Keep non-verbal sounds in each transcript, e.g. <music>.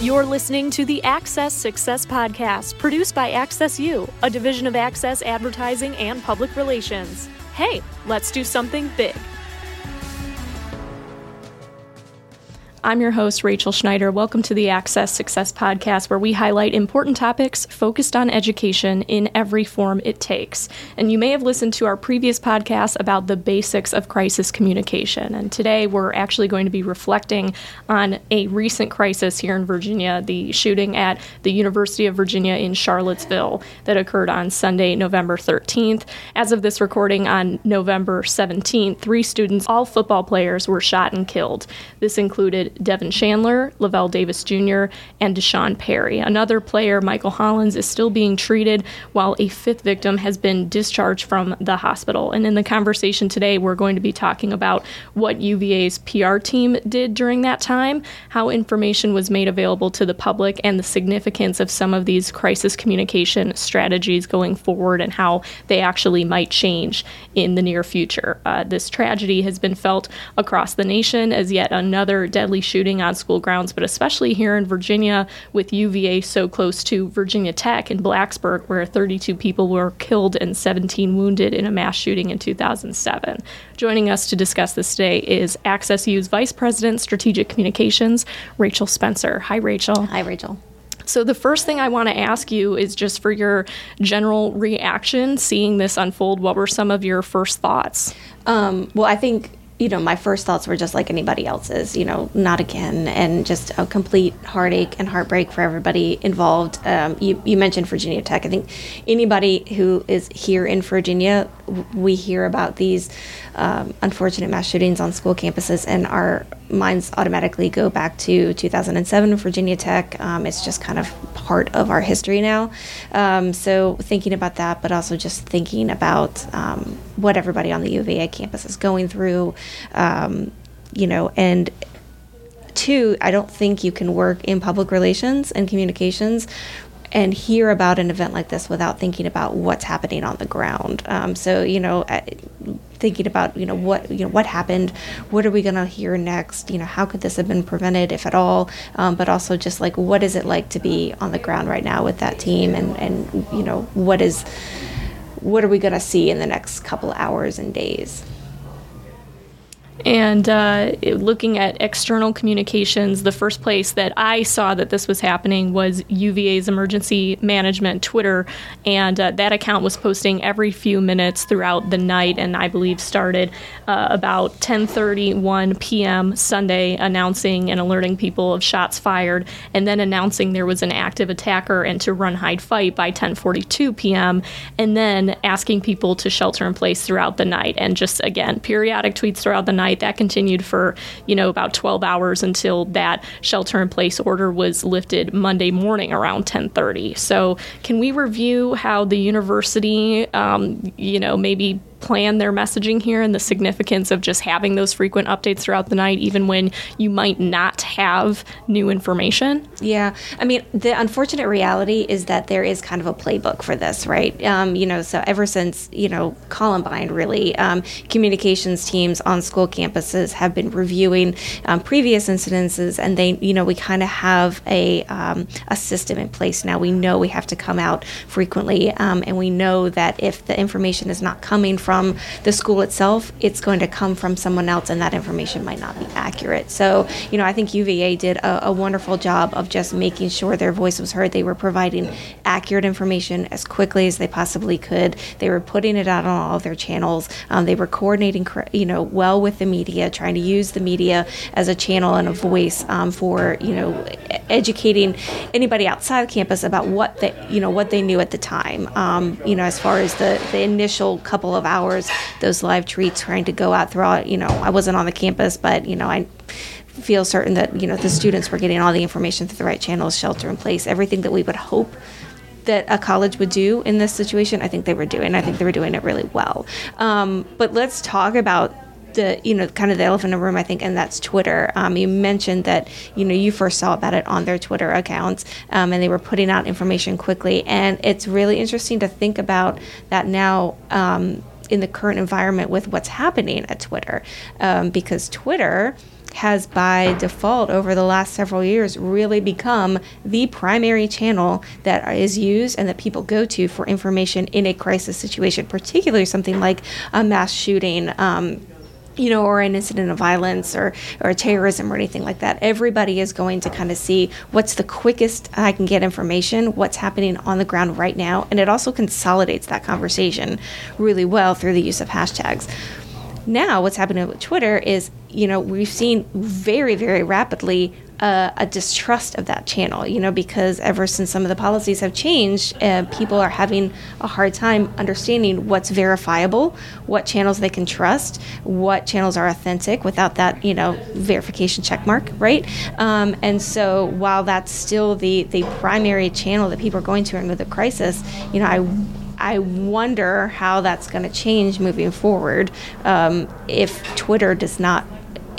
You're listening to the Access Success Podcast, produced by Access U, a division of Access Advertising and Public Relations. Hey, let's do something big. I'm your host, Rachel Schneider. Welcome to the Access Success Podcast, where we highlight important topics focused on education in every form it takes. And you may have listened to our previous podcast about the basics of crisis communication. And today we're actually going to be reflecting on a recent crisis here in Virginia, the shooting at the University of Virginia in Charlottesville that occurred on Sunday, November 13th. As of this recording on November 17th, three students, all football players, were shot and killed. This included Devin Chandler, Lavel Davis Jr., and D'Sean Perry. Another player, Michael Hollins, is still being treated, while a fifth victim has been discharged from the hospital. And in the conversation today, we're going to be talking about what UVA's PR team did during that time, how information was made available to the public, and the significance of some of these crisis communication strategies going forward and how they actually might change in the near future. Uh, this tragedy has been felt across the nation as yet another deadly shooting on school grounds, but especially here in Virginia with UVA so close to Virginia Tech in Blacksburg, where 32 people were killed and 17 wounded in a mass shooting in 2007. Joining us to discuss this today is Access U's Vice President, Strategic Communications, Rachel Spencer. Hi, Rachel. Hi, Rachel. So, the first thing I want to ask you is just for your general reaction seeing this unfold. What were some of your first thoughts? Um, well, I think you know, my first thoughts were just like anybody else's, you know, not again, and just a complete heartache and heartbreak for everybody involved. Um, you, you mentioned Virginia Tech. I think anybody who is here in Virginia, we hear about these um, unfortunate mass shootings on school campuses, and our minds automatically go back to 2007 Virginia Tech. Um, it's just kind of part of our history now. Um, so thinking about that, but also just thinking about um, what everybody on the UVA campus is going through um, you know, and two, I don't think you can work in public relations and communications and hear about an event like this without thinking about what's happening on the ground. Um, so, you know, thinking about you know what you know what happened, what are we going to hear next? You know, how could this have been prevented, if at all? Um, but also just like what is it like to be on the ground right now with that team, and and you know what is what are we going to see in the next couple hours and days? And uh, looking at external communications, the first place that I saw that this was happening was UVA's emergency management Twitter, and uh, that account was posting every few minutes throughout the night, and I believe started uh, about 10:31 p.m. Sunday, announcing and alerting people of shots fired, and then announcing there was an active attacker and to run, hide, fight by 10:42 p.m., and then asking people to shelter in place throughout the night, and just again periodic tweets throughout the night night. That continued for, you know, about 12 hours until that shelter in place order was lifted Monday morning around 10:30. So, can we review how the university, um, you know, maybe plan their messaging here and the significance of just having those frequent updates throughout the night, even when you might not have new information? Yeah. I mean, the unfortunate reality is that there is kind of a playbook for this, right? Um, you know, so ever since, you know, Columbine, really, um, communications teams on school campuses have been reviewing um, previous incidences, and they, you know, we kind of have a, um, a system in place now. We know we have to come out frequently, um, and we know that if the information is not coming from from the school itself, it's going to come from someone else, and that information might not be accurate. So, you know, I think UVA did a, a wonderful job of just making sure their voice was heard. They were providing accurate information as quickly as they possibly could. They were putting it out on all of their channels. Um, they were coordinating, you know, well with the media, trying to use the media as a channel and a voice um, for, you know, educating anybody outside campus about what they, you know, what they knew at the time. Um, you know, as far as the the initial couple of hours hours, those live tweets trying to go out throughout. You know, I wasn't on the campus, but you know, I feel certain that you know the students were getting all the information through the right channels, shelter in place, everything that we would hope that a college would do in this situation. I think they were doing. I think they were doing it really well. Um, but let's talk about the you know kind of the elephant in the room I think and that's Twitter. Um, you mentioned that you know you first saw about it on their Twitter accounts um, and they were putting out information quickly and it's really interesting to think about that now um, in the current environment with what's happening at Twitter, um, because Twitter has by default over the last several years really become the primary channel that is used and that people go to for information in a crisis situation, particularly something like a mass shooting. Um, you know, or an incident of violence or, or terrorism or anything like that. Everybody is going to kind of see what's the quickest I can get information, what's happening on the ground right now, and it also consolidates that conversation really well through the use of hashtags. Now, what's happening with Twitter is, you know, we've seen very, very rapidly a distrust of that channel, you know, because ever since some of the policies have changed, uh, people are having a hard time understanding what's verifiable, what channels they can trust, what channels are authentic without that, you know, verification check mark, right? Um, and so while that's still the, the primary channel that people are going to under the crisis, you know, I I wonder how that's going to change moving forward um, if Twitter does not.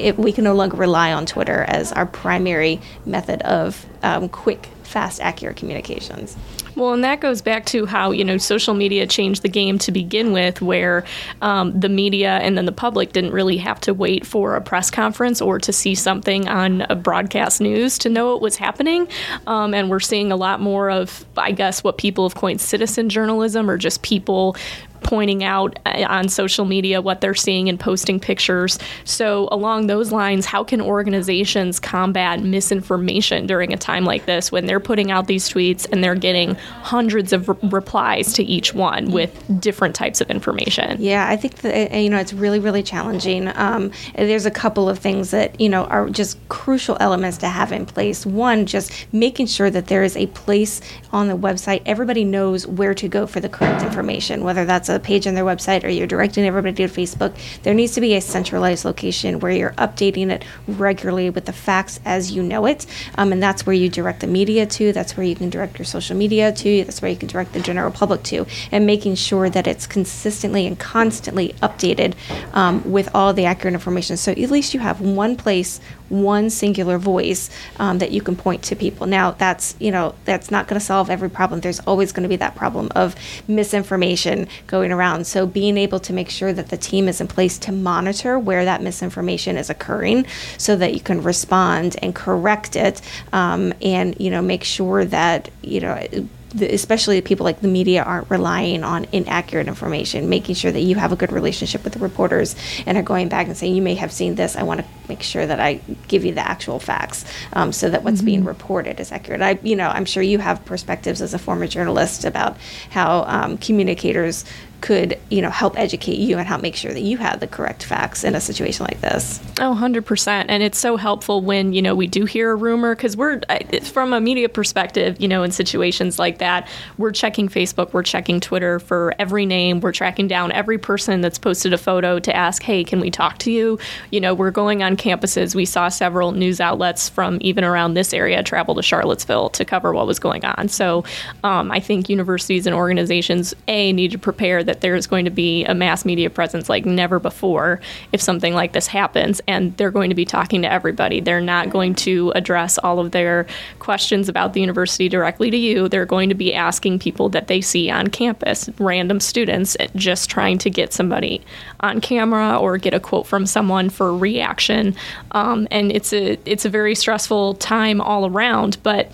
If we can no longer rely on Twitter as our primary method of um, quick, fast, accurate communications. Well, and that goes back to how, you know, social media changed the game to begin with, where um, the media and then the public didn't really have to wait for a press conference or to see something on broadcast news to know what was happening. Um, and we're seeing a lot more of, I guess, what people have coined citizen journalism or just people pointing out uh, on social media what they're seeing and posting pictures. So, along those lines, how can organizations combat misinformation during a time like this when they're putting out these tweets and they're getting hundreds of re- replies to each one with different types of information? Yeah, I think that you know it's really really challenging. Um, there's a couple of things that you know are just crucial elements to have in place. One, just making sure that there is a place on the website everybody knows where to go for the correct information, whether that's a page on their website or you're directing everybody to Facebook, there needs to be a centralized location where you're updating it regularly with the facts as you know it. Um, and that's where you direct the media to, that's where you can direct your social media to, that's where you can direct the general public to, and making sure that it's consistently and constantly updated um, with all the accurate information. So at least you have one place one singular voice um, that you can point to people. Now, that's you know that's not going to solve every problem. There's always going to be that problem of misinformation going around. So being able to make sure that the team is in place to monitor where that misinformation is occurring, so that you can respond and correct it, um, and you know make sure that you know the, especially people like the media aren't relying on inaccurate information, making sure that you have a good relationship with the reporters and are going back and saying, you may have seen this. I want to make sure that I give you the actual facts um, so that what's mm-hmm. being reported is accurate. I, you know, I'm sure you have perspectives as a former journalist about how um, communicators could you know help educate you and help make sure that you have the correct facts in a situation like this. Oh 100% and it's so helpful when you know we do hear a rumor because we're from a media perspective you know in situations like that we're checking facebook we're checking twitter for every name we're tracking down every person that's posted a photo to ask hey can we talk to you? You know we're going on campuses. We saw several news outlets from even around this area travel to charlottesville to cover what was going on. So um, i think universities and organizations a need to prepare that there's going to be a mass media presence like never before if something like this happens, and they're going to be talking to everybody. They're not going to address all of their questions about the university directly to you. They're going to be asking people that they see on campus, random students, just trying to get somebody on camera or get a quote from someone for reaction. Um, and it's a it's a very stressful time all around, but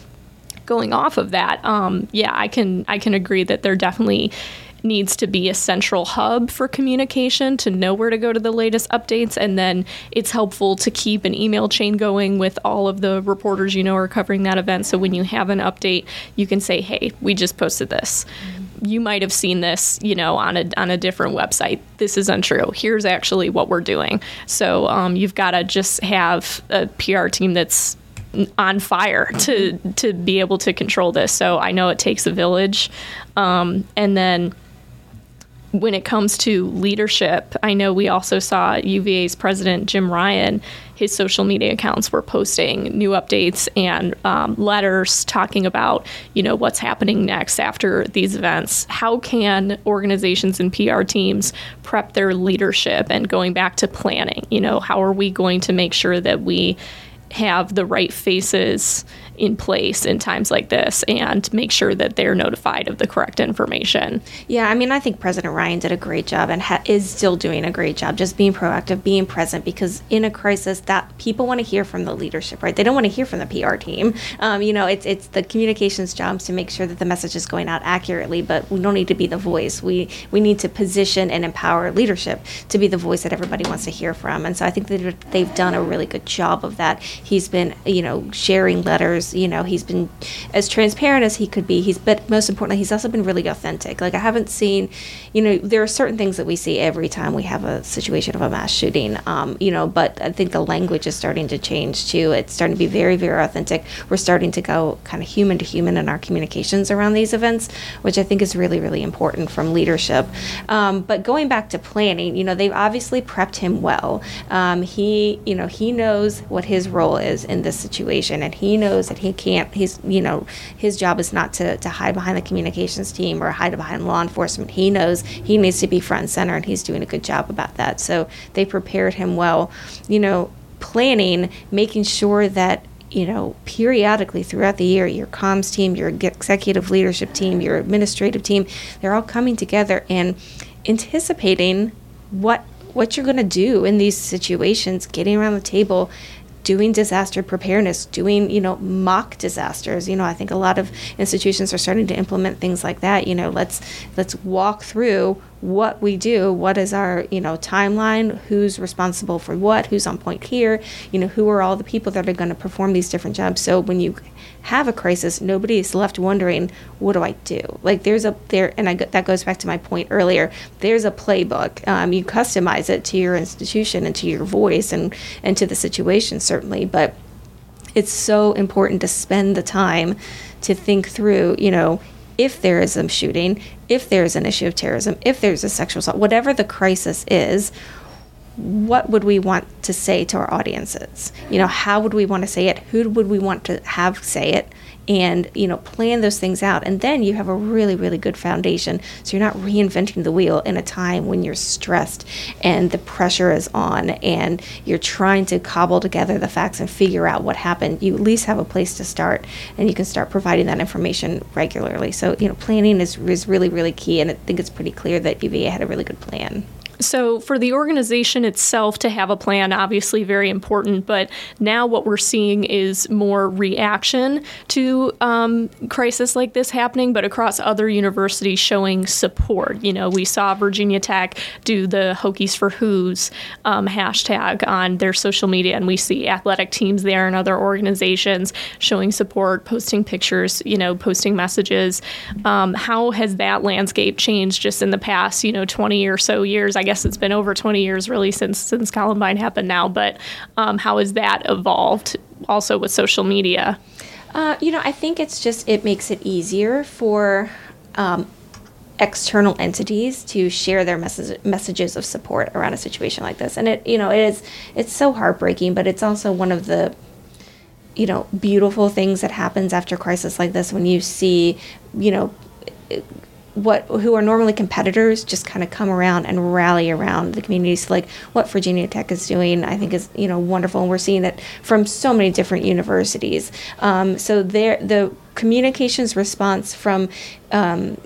going off of that, um, yeah, I can I can agree that there definitely needs to be a central hub for communication to know where to go to the latest updates. And then it's helpful to keep an email chain going with all of the reporters you know are covering that event. So when you have an update, you can say, hey, we just posted this. You might have seen this, you know, on a on a different website. This is untrue. Here's actually what we're doing. So um, you've got to just have a PR team that's on fire to to be able to control this. So I know it takes a village, um, and then when it comes to leadership, I know we also saw UVA's president Jim Ryan. His social media accounts were posting new updates and um, letters talking about, you know, what's happening next after these events. How can organizations and PR teams prep their leadership and going back to planning? You know, how are we going to make sure that we have the right faces in place in times like this and make sure that they're notified of the correct information. Yeah, I mean, I think President Ryan did a great job and ha- is still doing a great job just being proactive, being present, because in a crisis, that people want to hear from the leadership, right? They don't want to hear from the PR team. Um, you know, it's it's the communications jobs to make sure that the message is going out accurately, but we don't need to be the voice. We we need to position and empower leadership to be the voice that everybody wants to hear from. And so I think that they've done a really good job of that. He's been, you know, sharing letters. You know, he's been as transparent as he could be. He's, but most importantly, he's also been really authentic. Like I haven't seen, you know, there are certain things that we see every time we have a situation of a mass shooting. Um, you know, but I think the language is starting to change too. It's starting to be very, very authentic. We're starting to go kind of human to human in our communications around these events, which I think is really, really important from leadership. Um, but going back to planning, you know, they've obviously prepped him well. Um, he, you know, he knows what his role is in this situation, and he knows that he can't. He's, you know, his job is not to, to hide behind the communications team or hide behind law enforcement. He knows he needs to be front and center, and he's doing a good job about that. So they prepared him well. You know, planning, making sure that you know, periodically throughout the year, your comms team, your executive leadership team, your administrative team, they're all coming together and anticipating what what you're going to do in these situations, getting around the table, doing disaster preparedness, doing, you know, mock disasters. You know, I think a lot of institutions are starting to implement things like that. You know, let's let's walk through what we do, what is our, you know, timeline, who's responsible for what, who's on point here, you know, who are all the people that are going to perform these different jobs. So when you have a crisis, nobody is left wondering, what do I do? Like there's a there, and I, that goes back to my point earlier. There's a playbook. Um, you customize it to your institution and to your voice and and to the situation certainly, but it's so important to spend the time to think through, you know, if there is a shooting, if there is an issue of terrorism, if there's a sexual assault, whatever the crisis is, what would we want to say to our audiences? You know, how would we want to say it? Who would we want to have say it? And, you know, plan those things out. And then you have a really, really good foundation. So you're not reinventing the wheel in a time when you're stressed and the pressure is on and you're trying to cobble together the facts and figure out what happened. You at least have a place to start and you can start providing that information regularly. So, you know, planning is, is really, really key. And I think it's pretty clear that UVA had a really good plan. So, for the organization itself to have a plan, obviously very important, but now what we're seeing is more reaction to um, crisis like this happening, but across other universities showing support. You know, we saw Virginia Tech do the Hokies for Hoos um, hashtag on their social media, and we see athletic teams there and other organizations showing support, posting pictures, you know, posting messages. Um, how has that landscape changed just in the past, you know, 20 or so years? I guess it's been over 20 years really since since Columbine happened now, but um, how has that evolved also with social media? Uh, you know, I think it's just it makes it easier for um, external entities to share their message, messages of support around a situation like this. And it, you know, it is it's so heartbreaking, but it's also one of the you know beautiful things that happens after crisis like this when you see you know what who are normally competitors just kind of come around and rally around the communities like what Virginia Tech is doing I think is you know wonderful. And we're seeing it from so many different universities. Um, so there the communications response from um,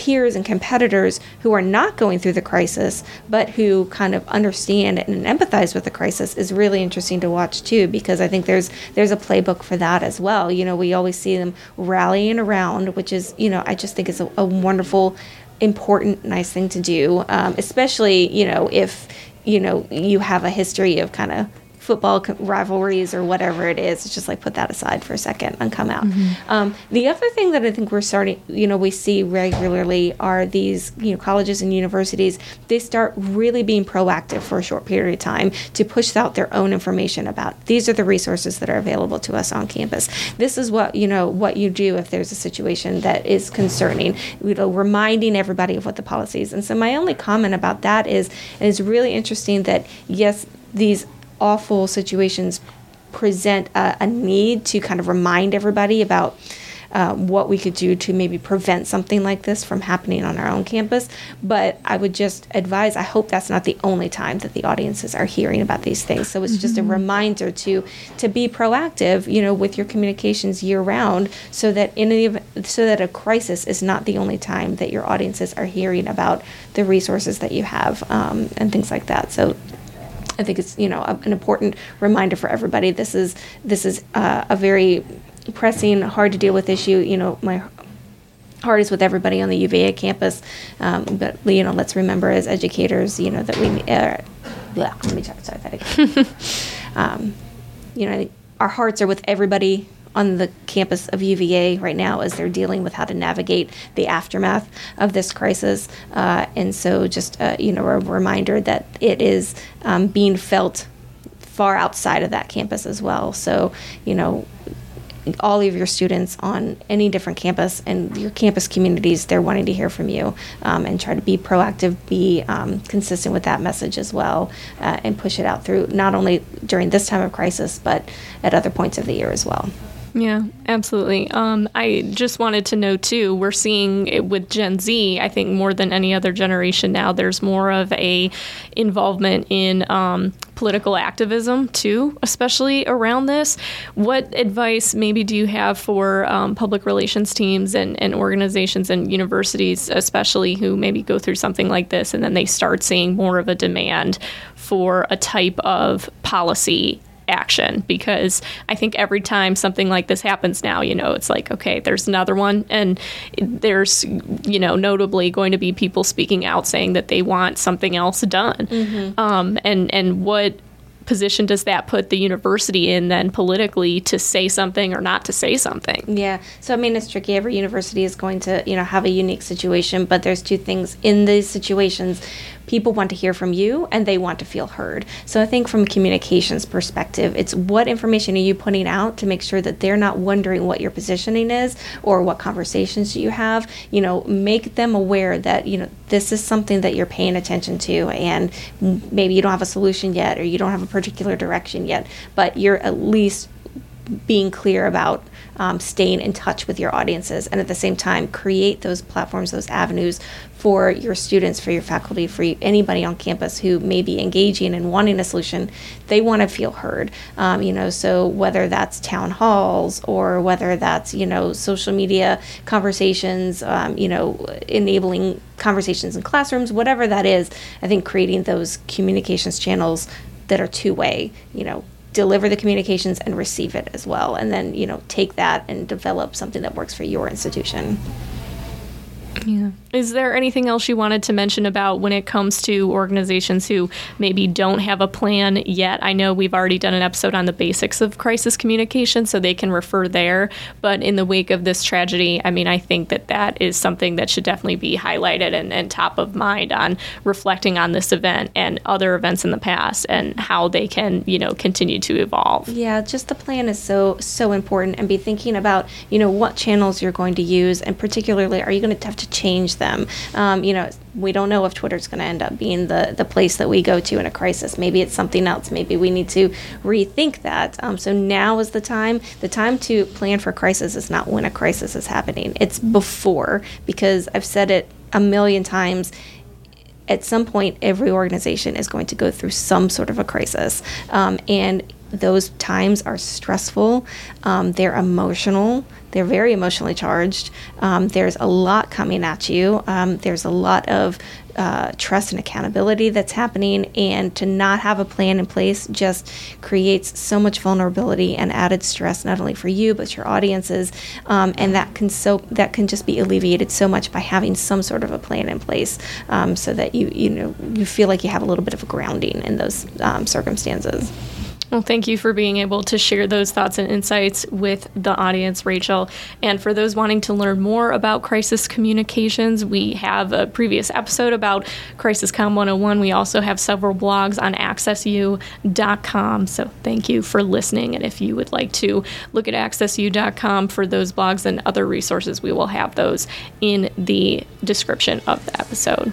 peers and competitors who are not going through the crisis, but who kind of understand and empathize with the crisis is really interesting to watch too, because I think there's there's a playbook for that as well. You know, we always see them rallying around, which is you know I just think is a, a wonderful, important, nice thing to do, um, especially you know if you know you have a history of kind of football rivalries or whatever it is. It's just like put that aside for a second and come out. Mm-hmm. Um, the other thing that I think we're starting, you know, we see regularly are these, you know, colleges and universities. They start really being proactive for a short period of time to push out their own information about these are the resources that are available to us on campus. This is what you know what you do if there's a situation that is concerning. You know, reminding everybody of what the policies. And so my only comment about that is, it is really interesting that yes, these awful situations present a, a need to kind of remind everybody about uh, what we could do to maybe prevent something like this from happening on our own campus. But I would just advise, I hope that's not the only time that the audiences are hearing about these things. So it's just a Mm-hmm. reminder to to be proactive, you know, with your communications year round, so that in the so that a crisis is not the only time that your audiences are hearing about the resources that you have um, and things like that. So I think it's you know a, an important reminder for everybody. This is this is uh, a very pressing, hard to deal with issue. You know, my heart is with everybody on the UVA campus, um, but you know, let's remember as educators, you know, that we. Uh, blah, let me try, start that again. <laughs> um, you know, our hearts are with everybody on the campus of UVA right now as they're dealing with how to navigate the aftermath of this crisis. Uh, and so, just uh, you know, a reminder that it is um, being felt far outside of that campus as well. So, you know, all of your students on any different campus and your campus communities, they're wanting to hear from you um, and try to be proactive, be um, consistent with that message as well, uh, and push it out through not only during this time of crisis, but at other points of the year as well. Yeah, absolutely. Um, I just wanted to know too. We're seeing it with Gen Z. I think more than any other generation now, there's more of a involvement in um, political activism too, especially around this. What advice maybe do you have for um, public relations teams and, and organizations and universities, especially who maybe go through something like this and then they start seeing more of a demand for a type of policy action because I think every time something like this happens now, you know, it's like, okay, there's another one. And there's, you know, notably going to be people speaking out saying that they want something else done. Um, and, and what position does that put the university in then politically to say something or not to say something? Yeah. So I mean, it's tricky. Every university is going to, you know, have a unique situation, but there's two things in these situations. People want to hear from you and they want to feel heard. So I think from a communications perspective, it's what information are you putting out to make sure that they're not wondering what your positioning is or what conversations you have. You know, make them aware that, you know, this is something that you're paying attention to and maybe you don't have a solution yet or you don't have a particular direction yet, but you're at least being clear about um, staying in touch with your audiences and at the same time create those platforms those avenues for your students for your faculty for you, anybody on campus who may be engaging and wanting a solution. They want to feel heard um, you know so whether that's town halls or whether that's you know social media conversations um, you know enabling conversations in classrooms whatever that is i think creating those communications channels that are two way you know deliver the communications and receive it as well. And then you know take that and develop something that works for your institution Yeah. Is there anything else you wanted to mention about when it comes to organizations who maybe don't have a plan yet? I know we've already done an episode on the basics of crisis communication, so they can refer there. But in the wake of this tragedy, I mean, I think that that is something that should definitely be highlighted and, and top of mind on reflecting on this event and other events in the past and how they can, you know, continue to evolve. Yeah, just the plan is so so important, and be thinking about you know what channels you're going to use, and particularly are you going to have to change them? Um, you know, we don't know if Twitter's going to end up being the the place that we go to in a crisis. Maybe it's something else. Maybe we need to rethink that. Um, so now is the time. The time to plan for crisis is not when a crisis is happening. It's before, because I've said it a million times at some point, every organization is going to go through some sort of a crisis. Um, and those times are stressful, um, they're emotional, they're very emotionally charged. Um, there's a lot coming at you, um, there's a lot of uh, trust and accountability that's happening, and to not have a plan in place just creates so much vulnerability and added stress, not only for you but your audiences, um, and that can so that can just be alleviated so much by having some sort of a plan in place, um, so that you you know you feel like you have a little bit of a grounding in those um, circumstances. Well, thank you for being able to share those thoughts and insights with the audience, Rachel. And for those wanting to learn more about crisis communications, we have a previous episode about Crisis Com 101. We also have several blogs on accessu.com. So thank you for listening. And if you would like to look at accessu.com for those blogs and other resources, we will have those in the description of the episode.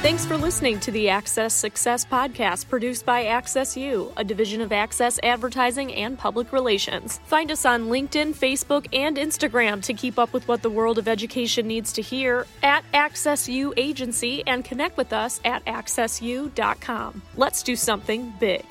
Thanks for listening to the Access Success Podcast produced by Access U, a division of Access Advertising and Public Relations. Find us on LinkedIn, Facebook, and Instagram to keep up with what the world of education needs to hear at Access U Agency and connect with us at accessu.com. Let's do something big.